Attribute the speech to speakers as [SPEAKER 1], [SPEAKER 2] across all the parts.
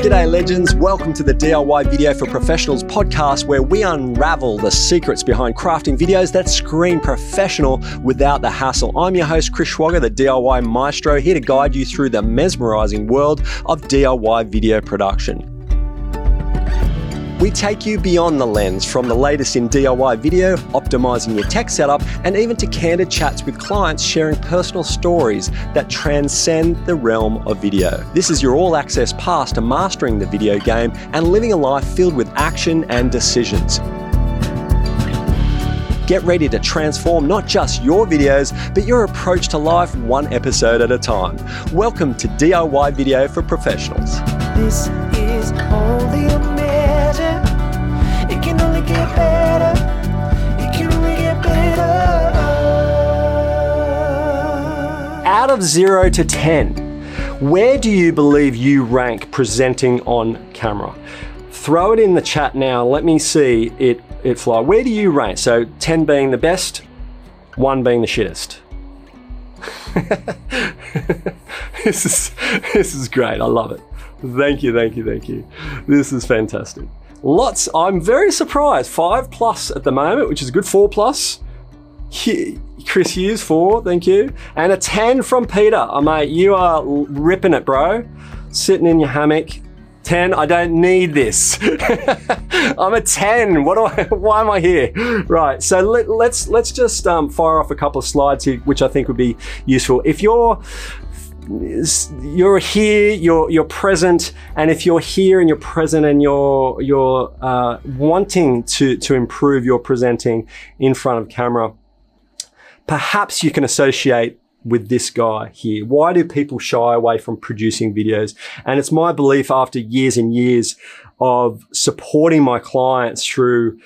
[SPEAKER 1] G'day, legends. Welcome to the DIY Video for Professionals podcast, where we unravel the secrets behind crafting videos that scream professional without the hassle. I'm your host, Chris Schwager, the DIY maestro, here to guide you through the mesmerizing world of DIY video production. We take you beyond the lens from the latest in DIY video, optimizing your tech setup, and even to candid chats with clients sharing personal stories that transcend the realm of video. This is your all access pass to mastering the video game and living a life filled with action and decisions. Get ready to transform not just your videos, but your approach to life one episode at a time. Welcome to DIY Video for Professionals.
[SPEAKER 2] This is only a
[SPEAKER 1] Out of zero to 10, where do you believe you rank presenting on camera? Throw it in the chat now. Let me see it, it fly. Where do you rank? So 10 being the best, 1 being the shittest. this is this is great. I love it. Thank you, thank you, thank you. This is fantastic. Lots. I'm very surprised. Five plus at the moment, which is a good. Four plus. Chris Hughes, four, thank you. And a 10 from Peter. Oh, mate, you are ripping it, bro. Sitting in your hammock. 10, I don't need this. I'm a 10. What do I, why am I here? Right. So let, let's, let's just um, fire off a couple of slides here, which I think would be useful. If you're, you're here, you're you're present, and if you're here and you're present and you're you're uh, wanting to to improve your presenting in front of camera, perhaps you can associate with this guy here. Why do people shy away from producing videos? And it's my belief after years and years of supporting my clients through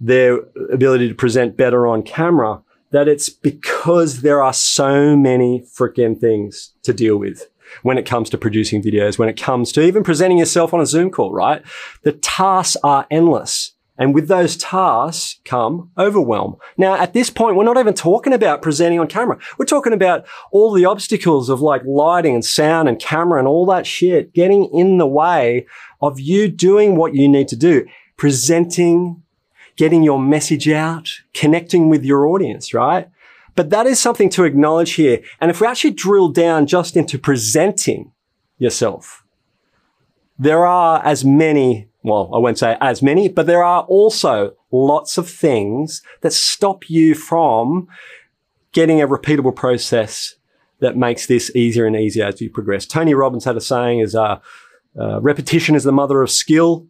[SPEAKER 1] their ability to present better on camera that it's because there are so many freaking things to deal with when it comes to producing videos, when it comes to even presenting yourself on a Zoom call, right? The tasks are endless. And with those tasks come overwhelm. Now, at this point, we're not even talking about presenting on camera. We're talking about all the obstacles of like lighting and sound and camera and all that shit getting in the way of you doing what you need to do. Presenting, getting your message out, connecting with your audience, right? But that is something to acknowledge here. And if we actually drill down just into presenting yourself, there are as many, well, I won't say as many, but there are also lots of things that stop you from getting a repeatable process that makes this easier and easier as you progress. Tony Robbins had a saying is, uh, uh, repetition is the mother of skill.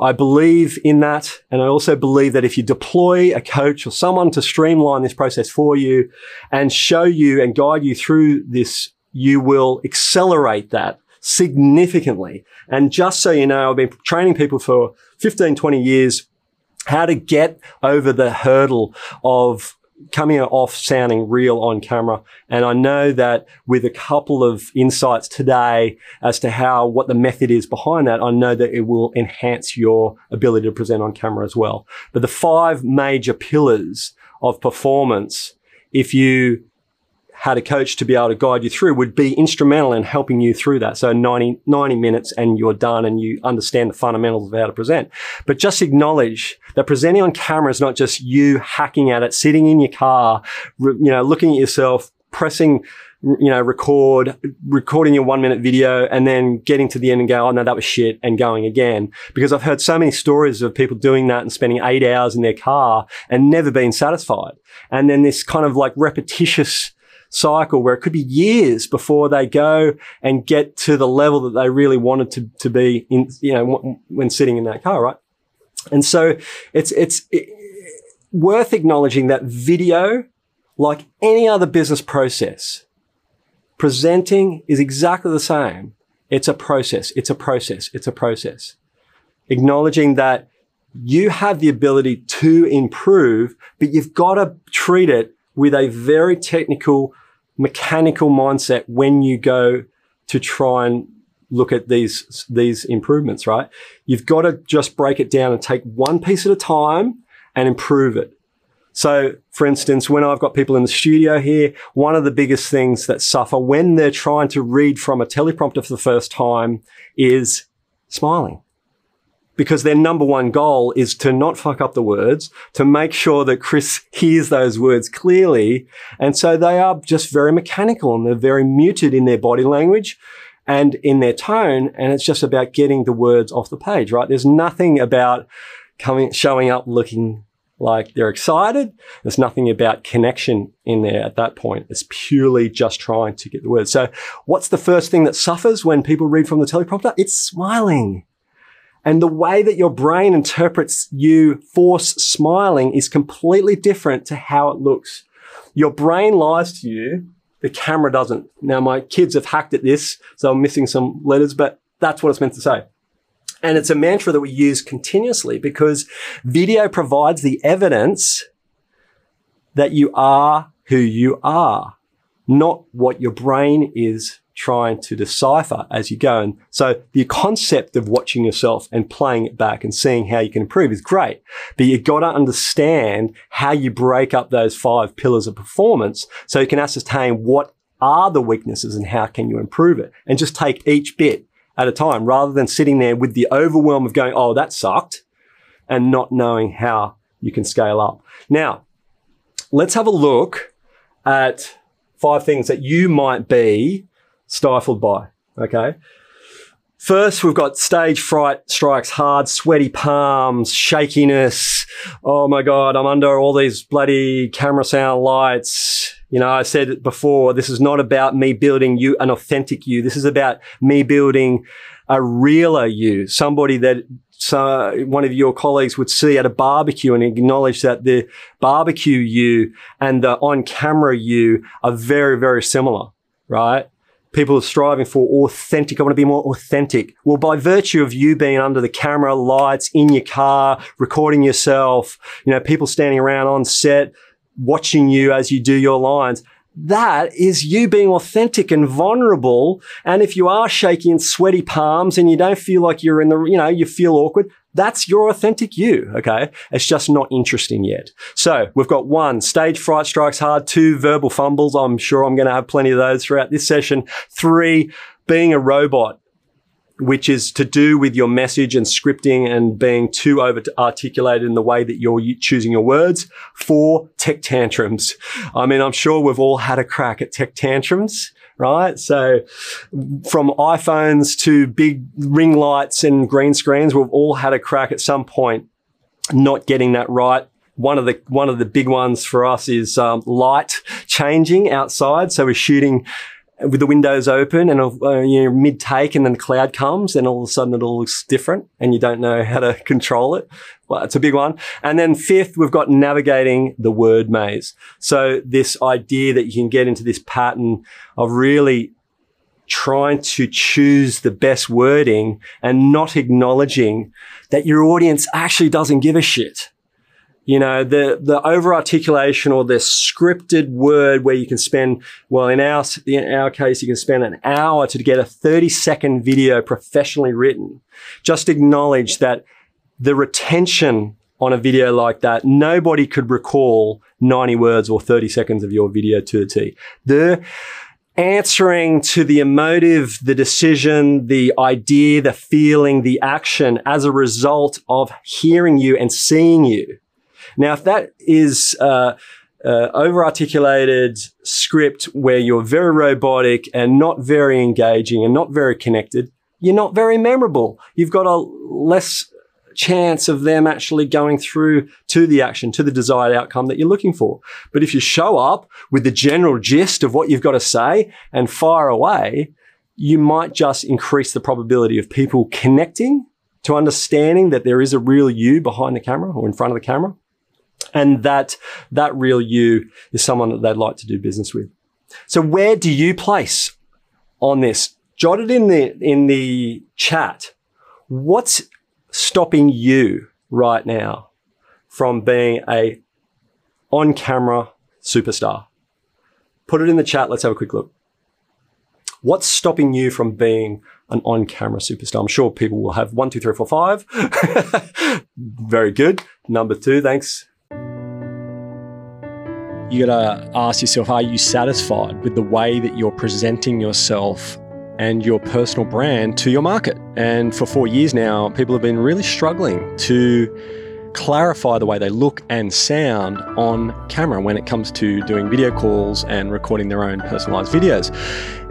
[SPEAKER 1] I believe in that. And I also believe that if you deploy a coach or someone to streamline this process for you and show you and guide you through this, you will accelerate that significantly. And just so you know, I've been training people for 15, 20 years how to get over the hurdle of coming off sounding real on camera. And I know that with a couple of insights today as to how, what the method is behind that, I know that it will enhance your ability to present on camera as well. But the five major pillars of performance, if you had a coach to be able to guide you through would be instrumental in helping you through that. So 90, 90 minutes and you're done and you understand the fundamentals of how to present. But just acknowledge that presenting on camera is not just you hacking at it, sitting in your car, you know, looking at yourself, pressing, you know, record, recording your one minute video and then getting to the end and go, oh no, that was shit and going again. Because I've heard so many stories of people doing that and spending eight hours in their car and never being satisfied. And then this kind of like repetitious cycle where it could be years before they go and get to the level that they really wanted to, to be in, you know, w- when sitting in that car, right? And so it's, it's it, worth acknowledging that video, like any other business process, presenting is exactly the same. It's a process. It's a process. It's a process. Acknowledging that you have the ability to improve, but you've got to treat it with a very technical, mechanical mindset when you go to try and look at these, these improvements, right? You've got to just break it down and take one piece at a time and improve it. So, for instance, when I've got people in the studio here, one of the biggest things that suffer when they're trying to read from a teleprompter for the first time is smiling because their number one goal is to not fuck up the words, to make sure that Chris hears those words clearly. And so they are just very mechanical and they're very muted in their body language and in their tone. And it's just about getting the words off the page, right? There's nothing about coming, showing up looking like they're excited. There's nothing about connection in there at that point. It's purely just trying to get the words. So what's the first thing that suffers when people read from the teleprompter? It's smiling. And the way that your brain interprets you force smiling is completely different to how it looks. Your brain lies to you. The camera doesn't. Now, my kids have hacked at this, so I'm missing some letters, but that's what it's meant to say. And it's a mantra that we use continuously because video provides the evidence that you are who you are, not what your brain is trying to decipher as you go. And so the concept of watching yourself and playing it back and seeing how you can improve is great. But you've got to understand how you break up those five pillars of performance so you can ascertain what are the weaknesses and how can you improve it and just take each bit at a time rather than sitting there with the overwhelm of going, Oh, that sucked and not knowing how you can scale up. Now let's have a look at five things that you might be stifled by. Okay. First, we've got stage fright strikes hard, sweaty palms, shakiness. Oh my God, I'm under all these bloody camera sound lights. You know, I said before, this is not about me building you, an authentic you. This is about me building a realer you, somebody that so one of your colleagues would see at a barbecue and acknowledge that the barbecue you and the on camera you are very, very similar, right? People are striving for authentic. I want to be more authentic. Well, by virtue of you being under the camera, lights, in your car, recording yourself, you know, people standing around on set, watching you as you do your lines, that is you being authentic and vulnerable. And if you are shaking and sweaty palms and you don't feel like you're in the, you know, you feel awkward, that's your authentic you. Okay. It's just not interesting yet. So we've got one, stage fright strikes hard. Two, verbal fumbles. I'm sure I'm going to have plenty of those throughout this session. Three, being a robot which is to do with your message and scripting and being too over articulated in the way that you're choosing your words. Four, tech tantrums. I mean, I'm sure we've all had a crack at tech tantrums right? So from iPhones to big ring lights and green screens, we've all had a crack at some point not getting that right. One of the one of the big ones for us is um, light changing outside. So we're shooting with the windows open and uh, you know mid take and then the cloud comes and all of a sudden it all looks different and you don't know how to control it. Well it's a big one. And then fifth we've got navigating the word maze. So this idea that you can get into this pattern of really trying to choose the best wording and not acknowledging that your audience actually doesn't give a shit you know, the, the over articulation or the scripted word where you can spend, well, in our, in our case, you can spend an hour to get a 30 second video professionally written. Just acknowledge that the retention on a video like that, nobody could recall 90 words or 30 seconds of your video to a T. The answering to the emotive, the decision, the idea, the feeling, the action as a result of hearing you and seeing you now, if that is uh, uh, over articulated script where you're very robotic and not very engaging and not very connected, you're not very memorable. You've got a less chance of them actually going through to the action, to the desired outcome that you're looking for. But if you show up with the general gist of what you've got to say and fire away, you might just increase the probability of people connecting to understanding that there is a real you behind the camera or in front of the camera and that that real you is someone that they'd like to do business with. So where do you place on this? Jot it in the in the chat. What's stopping you right now from being a on camera superstar? Put it in the chat. Let's have a quick look. What's stopping you from being an on camera superstar? I'm sure people will have one, two, three, four, five. Very good. Number two, thanks you got to ask yourself are you satisfied with the way that you're presenting yourself and your personal brand to your market. And for four years now, people have been really struggling to clarify the way they look and sound on camera when it comes to doing video calls and recording their own personalized videos.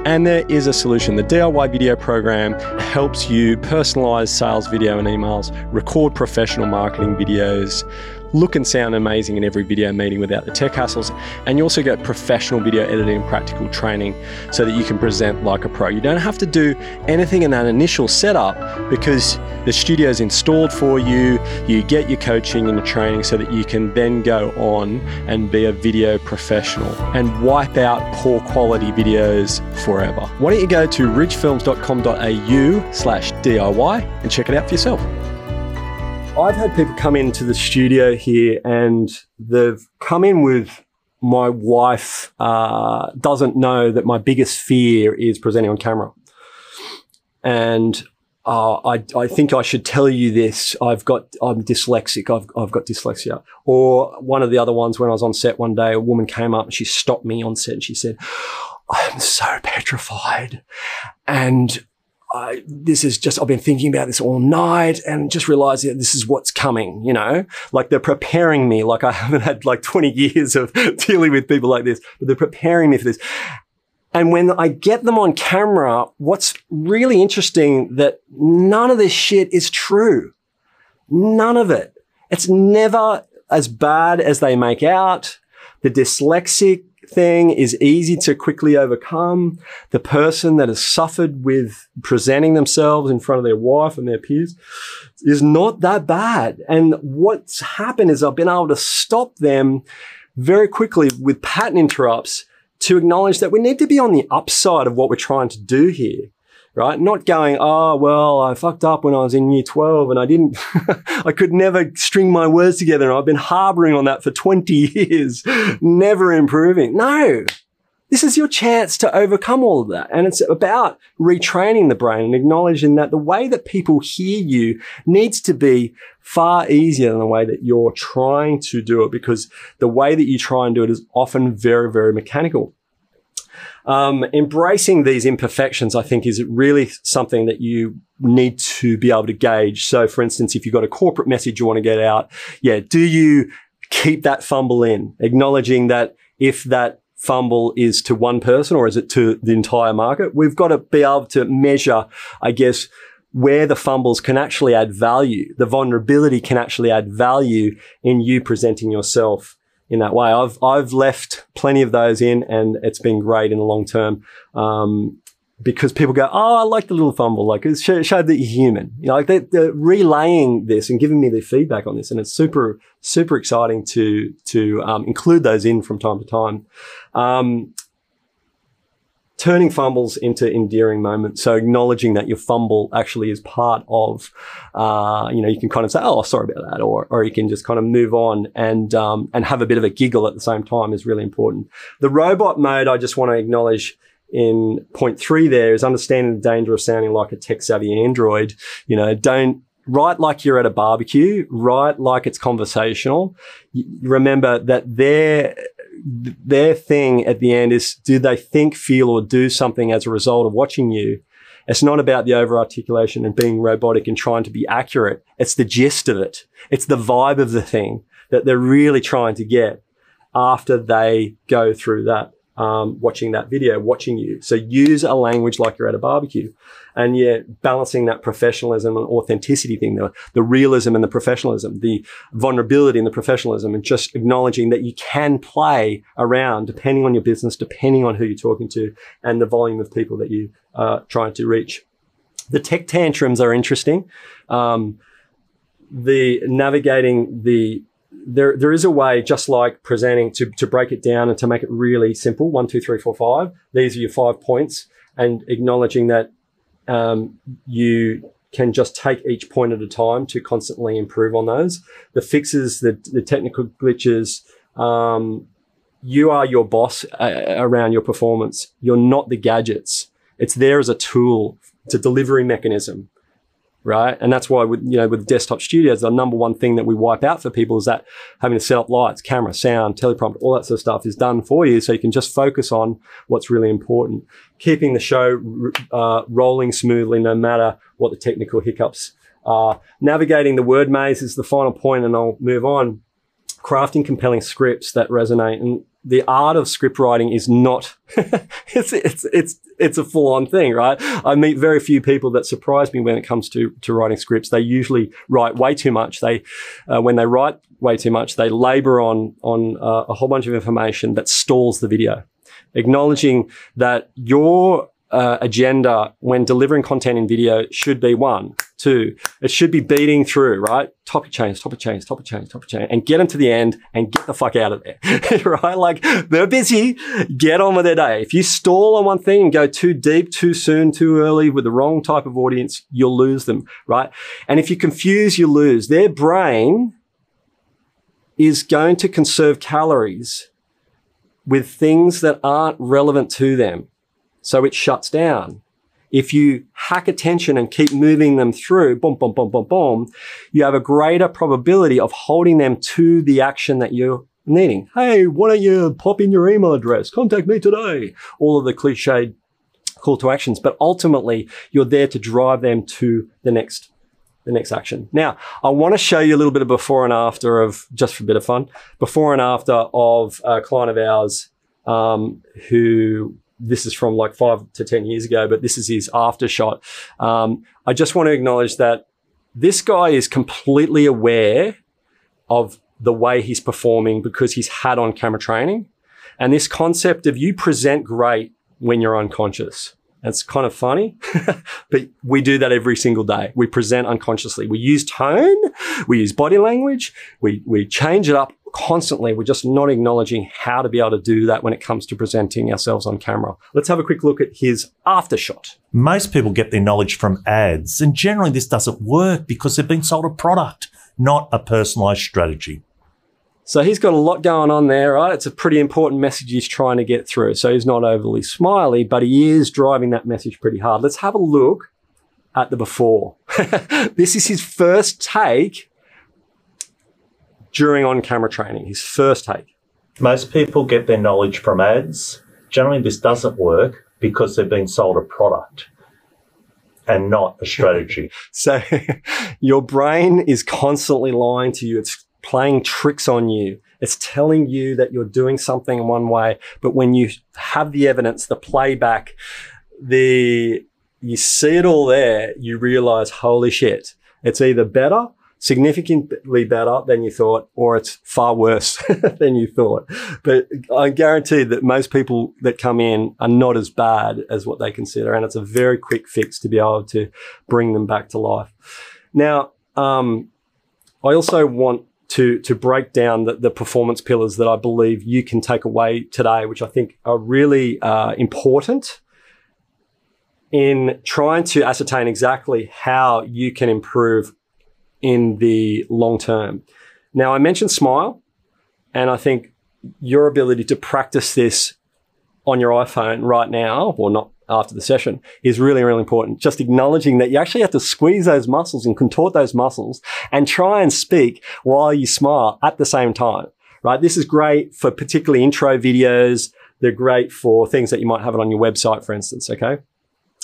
[SPEAKER 1] And there is a solution. The DIY video program helps you personalize sales video and emails, record professional marketing videos, look and sound amazing in every video meeting without the tech hassles. And you also get professional video editing and practical training so that you can present like a pro. You don't have to do anything in that initial setup because the studio is installed for you. You get your coaching and your training so that you can then go on and be a video professional and wipe out poor quality videos forever. Why don't you go to ridgefilms.com.au slash DIY and check it out for yourself. I've had people come into the studio here and they've come in with my wife uh, doesn't know that my biggest fear is presenting on camera. And uh, I, I think I should tell you this. I've got, I'm dyslexic. I've, I've got dyslexia. Or one of the other ones when I was on set one day, a woman came up and she stopped me on set and she said, I'm so petrified. And I, this is just, I've been thinking about this all night and just realizing that this is what's coming, you know, like they're preparing me. Like I haven't had like 20 years of dealing with people like this, but they're preparing me for this. And when I get them on camera, what's really interesting that none of this shit is true. None of it. It's never as bad as they make out. The dyslexic thing is easy to quickly overcome. The person that has suffered with presenting themselves in front of their wife and their peers is not that bad. And what's happened is I've been able to stop them very quickly with pattern interrupts to acknowledge that we need to be on the upside of what we're trying to do here right? Not going, oh, well, I fucked up when I was in year 12 and I didn't, I could never string my words together. And I've been harboring on that for 20 years, never improving. No, this is your chance to overcome all of that. And it's about retraining the brain and acknowledging that the way that people hear you needs to be far easier than the way that you're trying to do it because the way that you try and do it is often very, very mechanical. Um, embracing these imperfections, I think, is really something that you need to be able to gauge. So, for instance, if you've got a corporate message you want to get out, yeah, do you keep that fumble in, acknowledging that if that fumble is to one person or is it to the entire market? We've got to be able to measure, I guess, where the fumbles can actually add value. The vulnerability can actually add value in you presenting yourself in that way. I've I've left plenty of those in, and it's been great in the long term. Um, because people go, oh, I like the little fumble, like it showed, that you're human. You know, like they, are relaying this and giving me their feedback on this, and it's super, super exciting to to um, include those in from time to time. Um, turning fumbles into endearing moments. So acknowledging that your fumble actually is part of, uh, you know, you can kind of say, "Oh, sorry about that," or or you can just kind of move on and um, and have a bit of a giggle at the same time is really important. The robot mode, I just want to acknowledge. In point three, there is understanding the danger of sounding like a tech savvy android. You know, don't write like you're at a barbecue, write like it's conversational. Remember that their their thing at the end is do they think, feel, or do something as a result of watching you? It's not about the over articulation and being robotic and trying to be accurate. It's the gist of it. It's the vibe of the thing that they're really trying to get after they go through that um, watching that video, watching you. So use a language like you're at a barbecue. And yeah, balancing that professionalism and authenticity thing, the, the realism and the professionalism, the vulnerability and the professionalism, and just acknowledging that you can play around depending on your business, depending on who you're talking to, and the volume of people that you are trying to reach. The tech tantrums are interesting. Um, the navigating the there there is a way, just like presenting, to to break it down and to make it really simple. One, two, three, four, five. These are your five points, and acknowledging that um, you can just take each point at a time to constantly improve on those. The fixes, the the technical glitches. Um, you are your boss uh, around your performance. You're not the gadgets. It's there as a tool. It's a delivery mechanism. Right? And that's why with you know with desktop studios, the number one thing that we wipe out for people is that having to set up lights, camera, sound, teleprompter, all that sort of stuff is done for you, so you can just focus on what's really important, keeping the show uh, rolling smoothly, no matter what the technical hiccups are. Navigating the word maze is the final point, and I'll move on. Crafting compelling scripts that resonate and the art of script writing is not it's it's it's it's a full on thing, right? I meet very few people that surprise me when it comes to to writing scripts. They usually write way too much. They uh, when they write way too much, they labor on on uh, a whole bunch of information that stalls the video. Acknowledging that your uh, agenda when delivering content in video should be one, two, it should be beating through, right? Topic change, topic change, topic change, topic change, and get them to the end and get the fuck out of there, right? Like they're busy, get on with their day. If you stall on one thing and go too deep, too soon, too early with the wrong type of audience, you'll lose them, right? And if you confuse, you lose. Their brain is going to conserve calories with things that aren't relevant to them. So it shuts down. If you hack attention and keep moving them through, boom, boom, boom, boom, boom, you have a greater probability of holding them to the action that you're needing. Hey, why don't you pop in your email address? Contact me today. All of the cliched call to actions, but ultimately you're there to drive them to the next the next action. Now, I want to show you a little bit of before and after of just for a bit of fun, before and after of a client of ours um, who this is from like five to 10 years ago, but this is his after shot. Um, I just want to acknowledge that this guy is completely aware of the way he's performing because he's had on camera training. And this concept of you present great when you're unconscious. It's kind of funny, but we do that every single day. We present unconsciously. We use tone, we use body language, we, we change it up constantly. We're just not acknowledging how to be able to do that when it comes to presenting ourselves on camera. Let's have a quick look at his after shot.
[SPEAKER 3] Most people get their knowledge from ads, and generally this doesn't work because they've been sold a product, not a personalized strategy.
[SPEAKER 1] So he's got a lot going on there, right? It's a pretty important message he's trying to get through. So he's not overly smiley, but he is driving that message pretty hard. Let's have a look at the before. this is his first take during on camera training, his first take.
[SPEAKER 3] Most people get their knowledge from ads. Generally, this doesn't work because they've been sold a product and not a strategy.
[SPEAKER 1] So your brain is constantly lying to you. It's playing tricks on you. It's telling you that you're doing something in one way, but when you have the evidence, the playback, the you see it all there, you realize, holy shit, it's either better, significantly better than you thought, or it's far worse than you thought. But I guarantee that most people that come in are not as bad as what they consider, and it's a very quick fix to be able to bring them back to life. Now, um, I also want to to break down the, the performance pillars that I believe you can take away today, which I think are really uh, important in trying to ascertain exactly how you can improve in the long term. Now, I mentioned smile, and I think your ability to practice this on your iPhone right now, or not after the session is really, really important. Just acknowledging that you actually have to squeeze those muscles and contort those muscles and try and speak while you smile at the same time, right? This is great for particularly intro videos. They're great for things that you might have it on your website, for instance. Okay.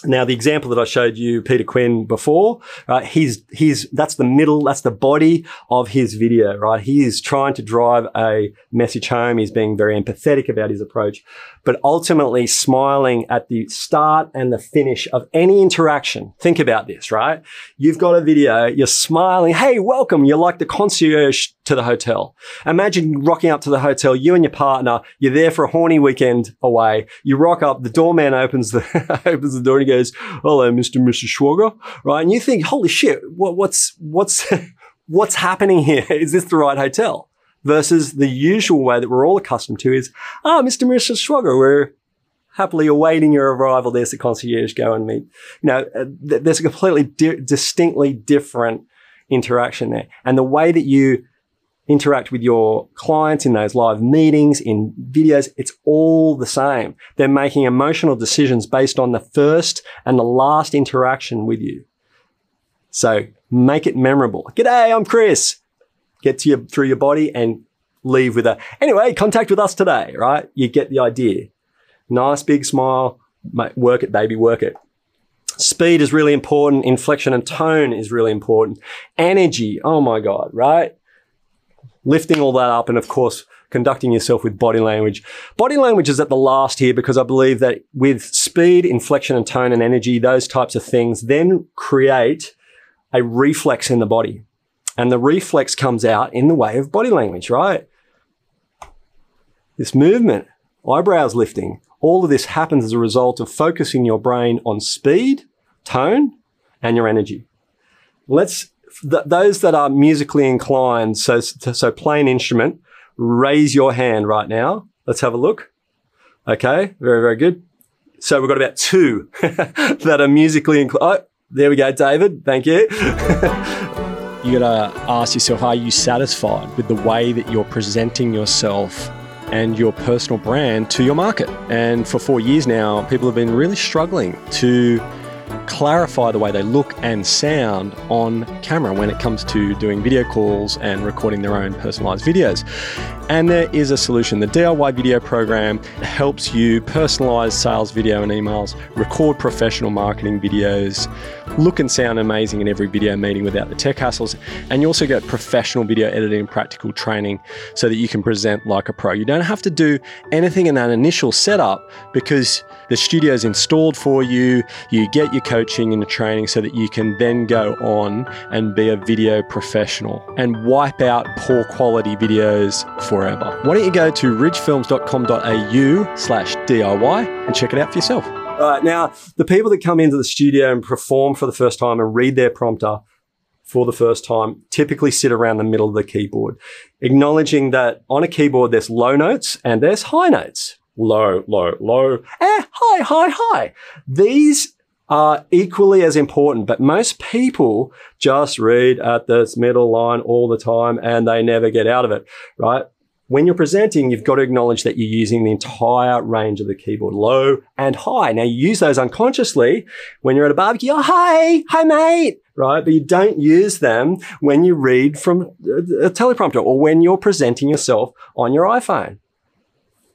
[SPEAKER 1] Now, the example that I showed you, Peter Quinn, before, right? He's, he's, that's the middle, that's the body of his video, right? He is trying to drive a message home. He's being very empathetic about his approach, but ultimately smiling at the start and the finish of any interaction. Think about this, right? You've got a video, you're smiling. Hey, welcome. You're like the concierge to the hotel. Imagine rocking up to the hotel, you and your partner, you're there for a horny weekend away. You rock up, the doorman opens the, opens the door and he goes, hello, Mr. and Mrs. Schwager, right? And you think, holy shit, what, what's, what's, what's happening here? Is this the right hotel? Versus the usual way that we're all accustomed to is, ah, oh, Mr. Mrs. Schwager, we're happily awaiting your arrival. There's the concierge, go and meet. You know, uh, th- there's a completely di- distinctly different interaction there. And the way that you interact with your clients in those live meetings, in videos, it's all the same. They're making emotional decisions based on the first and the last interaction with you. So make it memorable. G'day, I'm Chris. Get to you through your body and leave with a, anyway, contact with us today, right? You get the idea. Nice big smile. Work it, baby, work it. Speed is really important. Inflection and tone is really important. Energy. Oh my God, right? Lifting all that up. And of course, conducting yourself with body language. Body language is at the last here because I believe that with speed, inflection and tone and energy, those types of things then create a reflex in the body. And the reflex comes out in the way of body language, right? This movement, eyebrows lifting, all of this happens as a result of focusing your brain on speed, tone, and your energy. Let's, th- those that are musically inclined, so, so play an instrument, raise your hand right now. Let's have a look. Okay, very, very good. So we've got about two that are musically inclined. Oh, there we go, David. Thank you.
[SPEAKER 4] you got to ask yourself are you satisfied with the way that you're presenting yourself and your personal brand to your market? And for four years now, people have been really struggling to clarify the way they look and sound on camera when it comes to doing video calls and recording their own personalized videos. And there is a solution. The DIY video program helps you personalize sales video and emails, record professional marketing videos, look and sound amazing in every video meeting without the tech hassles. And you also get professional video editing and practical training so that you can present like a pro. You don't have to do anything in that initial setup because the studio is installed for you. You get your coaching and your training so that you can then go on and be a video professional and wipe out poor quality videos forever. Why don't you go to ridgefilms.com.au slash DIY and check it out for yourself.
[SPEAKER 1] Right. Now, the people that come into the studio and perform for the first time and read their prompter for the first time typically sit around the middle of the keyboard, acknowledging that on a keyboard there's low notes and there's high notes. Low, low, low, eh, high, high, high. These are equally as important, but most people just read at this middle line all the time and they never get out of it, right? When you're presenting, you've got to acknowledge that you're using the entire range of the keyboard, low and high. Now you use those unconsciously when you're at a barbecue. Oh, hi, hi, mate. Right. But you don't use them when you read from a teleprompter or when you're presenting yourself on your iPhone.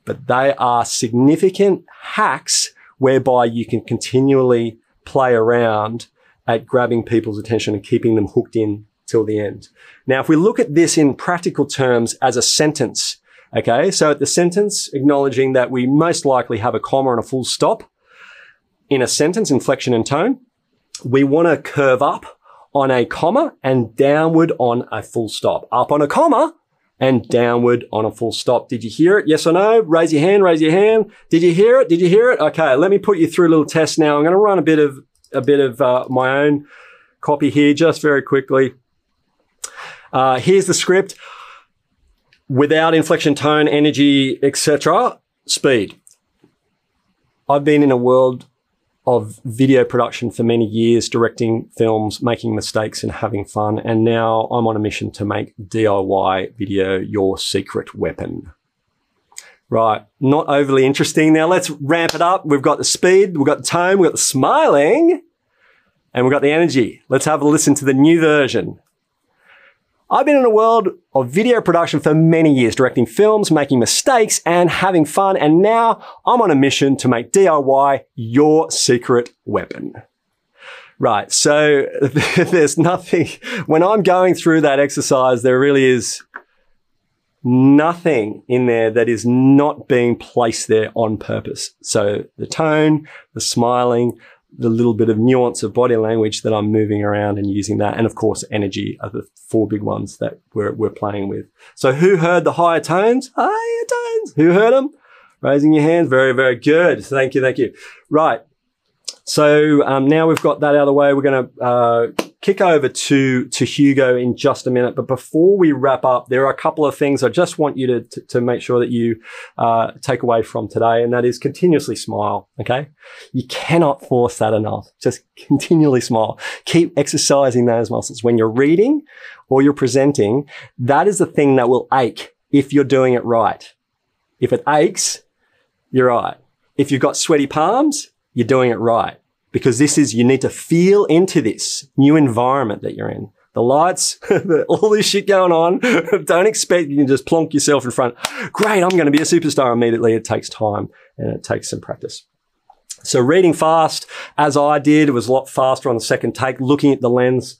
[SPEAKER 1] But they are significant hacks whereby you can continually play around at grabbing people's attention and keeping them hooked in till the end. Now, if we look at this in practical terms as a sentence, okay, so at the sentence, acknowledging that we most likely have a comma and a full stop in a sentence, inflection and tone, we want to curve up on a comma and downward on a full stop. Up on a comma and downward on a full stop. Did you hear it? Yes or no? Raise your hand, raise your hand. Did you hear it? Did you hear it? Okay, let me put you through a little test now. I'm going to run a bit of, a bit of uh, my own copy here just very quickly. Uh, here's the script without inflection, tone, energy, etc. Speed. I've been in a world of video production for many years, directing films, making mistakes and having fun. And now I'm on a mission to make DIY video your secret weapon. Right. Not overly interesting. Now let's ramp it up. We've got the speed, we've got the tone, we've got the smiling, and we've got the energy. Let's have a listen to the new version. I've been in a world of video production for many years, directing films, making mistakes, and having fun. And now I'm on a mission to make DIY your secret weapon. Right. So there's nothing, when I'm going through that exercise, there really is nothing in there that is not being placed there on purpose. So the tone, the smiling, the little bit of nuance of body language that I'm moving around and using that. And of course, energy are the four big ones that we're, we're playing with. So who heard the higher tones? Higher tones. Who heard them? Raising your hands. Very, very good. Thank you. Thank you. Right. So um, now we've got that out of the way. We're going to uh, kick over to to Hugo in just a minute. But before we wrap up, there are a couple of things I just want you to to, to make sure that you uh, take away from today, and that is continuously smile. Okay, you cannot force that enough. Just continually smile. Keep exercising those muscles when you're reading or you're presenting. That is the thing that will ache if you're doing it right. If it aches, you're right. If you've got sweaty palms, you're doing it right. Because this is, you need to feel into this new environment that you're in. The lights, all this shit going on. Don't expect you can just plonk yourself in front. Great, I'm going to be a superstar immediately. It takes time and it takes some practice. So reading fast, as I did, it was a lot faster on the second take. Looking at the lens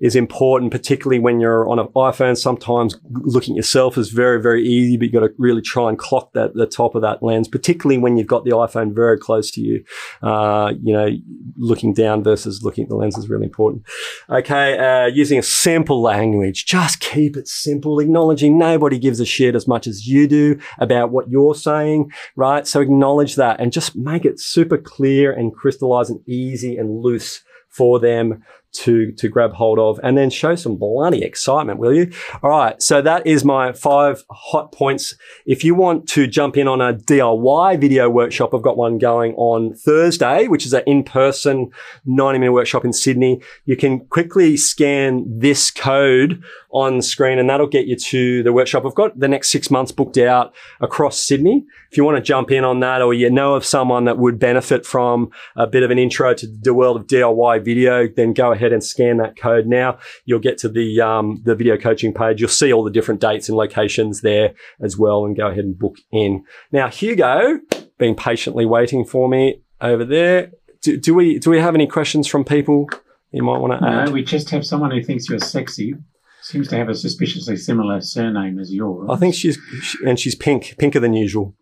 [SPEAKER 1] is important, particularly when you're on an iPhone. Sometimes looking at yourself is very, very easy, but you've got to really try and clock that the top of that lens, particularly when you've got the iPhone very close to you. Uh, you know, looking down versus looking at the lens is really important. Okay, uh, using a simple language, just keep it simple, acknowledging nobody gives a shit as much as you do about what you're saying, right? So acknowledge that and just make it super clear and crystallize and easy and loose for them to to grab hold of and then show some bloody excitement will you? All right so that is my five hot points. If you want to jump in on a diy video workshop i've got one going on thursday which is an in-person 90 minute workshop in sydney. You can quickly scan this code on screen and that'll get you to the workshop. I've got the next six months booked out across sydney. If you want to jump in on that or you know of someone that would benefit from a bit of an intro to the world of diy video then go ahead and scan that code now. You'll get to the um, the video coaching page. You'll see all the different dates and locations there as well, and go ahead and book in. Now, Hugo, been patiently waiting for me over there. Do, do we do we have any questions from people you might want to add?
[SPEAKER 5] No, we just have someone who thinks you're sexy. Seems to have a suspiciously similar surname as yours.
[SPEAKER 1] I think she's and she's pink, pinker than usual.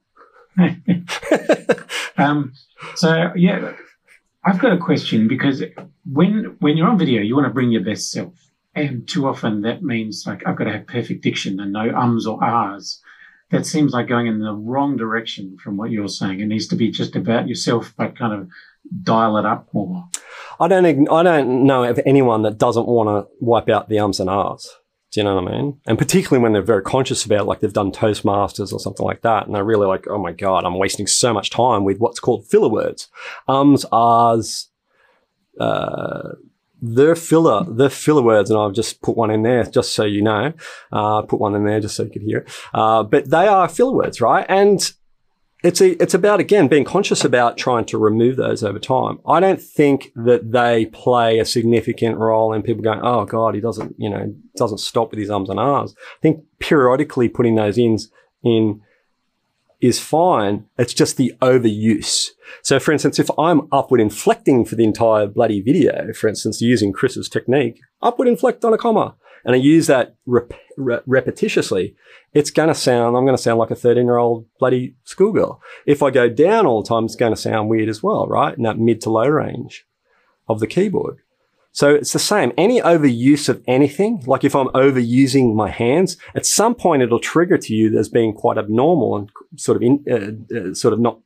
[SPEAKER 5] um, so yeah, I've got a question because when when you're on video, you want to bring your best self, and too often that means like I've got to have perfect diction and no ums or ahs. That seems like going in the wrong direction from what you're saying. It needs to be just about yourself, but kind of dial it up more.
[SPEAKER 1] I don't I don't know of anyone that doesn't want to wipe out the ums and ahs. Do you know what I mean? And particularly when they're very conscious about, like they've done Toastmasters or something like that, and they're really like, "Oh my god, I'm wasting so much time with what's called filler words, ums, ahs, uh, they're filler, they're filler words, and I've just put one in there just so you know. Uh, put one in there just so you could hear it. Uh, but they are filler words, right? And it's a, it's about again being conscious about trying to remove those over time. I don't think that they play a significant role in people going, "Oh God, he doesn't, you know, doesn't stop with his ums and ahs." I think periodically putting those ins in is fine. It's just the overuse. So, for instance, if I'm upward inflecting for the entire bloody video, for instance, using Chris's technique, upward inflect on a comma, and I use that rep- re- repetitiously, it's going to sound, I'm going to sound like a 13 year old bloody schoolgirl. If I go down all the time, it's going to sound weird as well, right? In that mid to low range of the keyboard. So it's the same. Any overuse of anything, like if I'm overusing my hands, at some point it'll trigger to you as being quite abnormal and sort of in, uh, uh, sort of not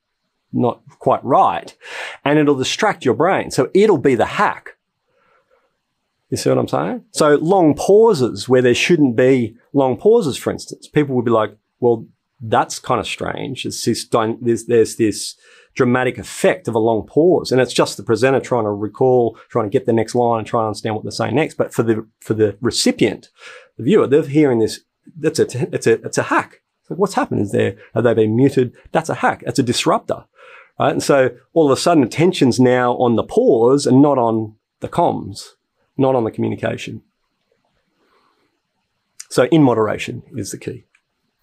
[SPEAKER 1] not quite right, and it'll distract your brain. So it'll be the hack. You see what I'm saying? So long pauses where there shouldn't be long pauses, for instance, people would be like, "Well, that's kind of strange." It's this, there's, there's this dramatic effect of a long pause. And it's just the presenter trying to recall, trying to get the next line and trying to understand what they're saying next. But for the, for the recipient, the viewer, they're hearing this. That's a, it's a, it's a hack. So what's happened is there, have they been muted? That's a hack. That's a disruptor. Right. And so all of a sudden attention's now on the pause and not on the comms, not on the communication. So in moderation is the key.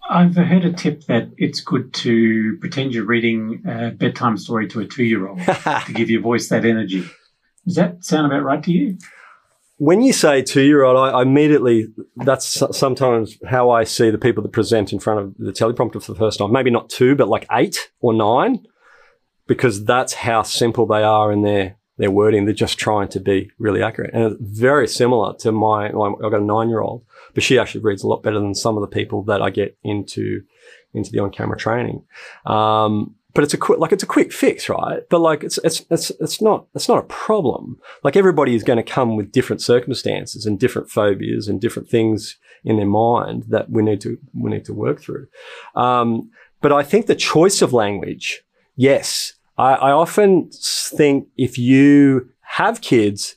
[SPEAKER 5] I've heard a tip that it's good to pretend you're reading a bedtime story to a two year old to give your voice that energy. Does that sound about right to you?
[SPEAKER 1] When you say two year old, I, I immediately, that's sometimes how I see the people that present in front of the teleprompter for the first time. Maybe not two, but like eight or nine, because that's how simple they are in their, their wording. They're just trying to be really accurate. And it's very similar to my, I've got a nine year old but she actually reads a lot better than some of the people that I get into into the on camera training. Um, but it's a quick, like it's a quick fix, right? But like it's it's it's it's not it's not a problem. Like everybody is going to come with different circumstances and different phobias and different things in their mind that we need to we need to work through. Um, but I think the choice of language, yes, I, I often think if you have kids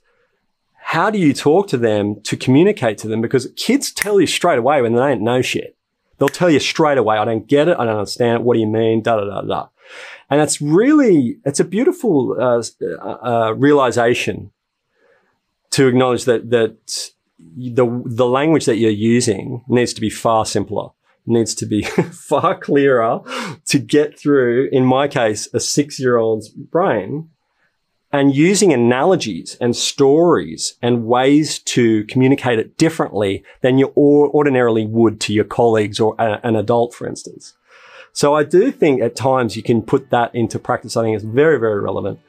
[SPEAKER 1] how do you talk to them to communicate to them? Because kids tell you straight away when they don't know shit. They'll tell you straight away, I don't get it. I don't understand it. What do you mean? Da, da, da, da. And it's really, it's a beautiful uh, uh, uh, realization to acknowledge that, that the, the language that you're using needs to be far simpler, needs to be far clearer to get through, in my case, a six year old's brain and using analogies and stories and ways to communicate it differently than you or- ordinarily would to your colleagues or a- an adult, for instance. So I do think at times you can put that into practice. I think it's very, very relevant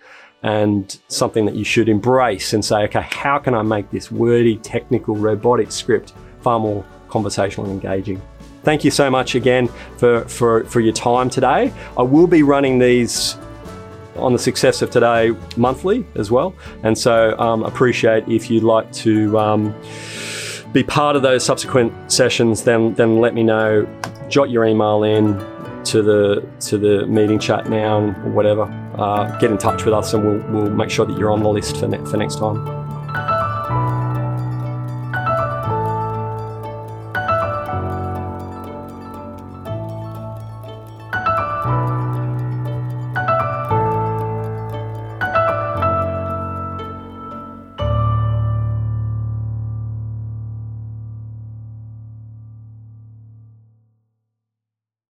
[SPEAKER 1] and something that you should embrace and say, okay, how can I make this wordy, technical, robotic script far more conversational and engaging? Thank you so much again for, for, for your time today. I will be running these on the success of today monthly as well. And so um, appreciate if you'd like to um, be part of those subsequent sessions, then then let me know. Jot your email in to the to the meeting chat now or whatever. Uh, get in touch with us and we'll, we'll make sure that you're on the list for, ne- for next time.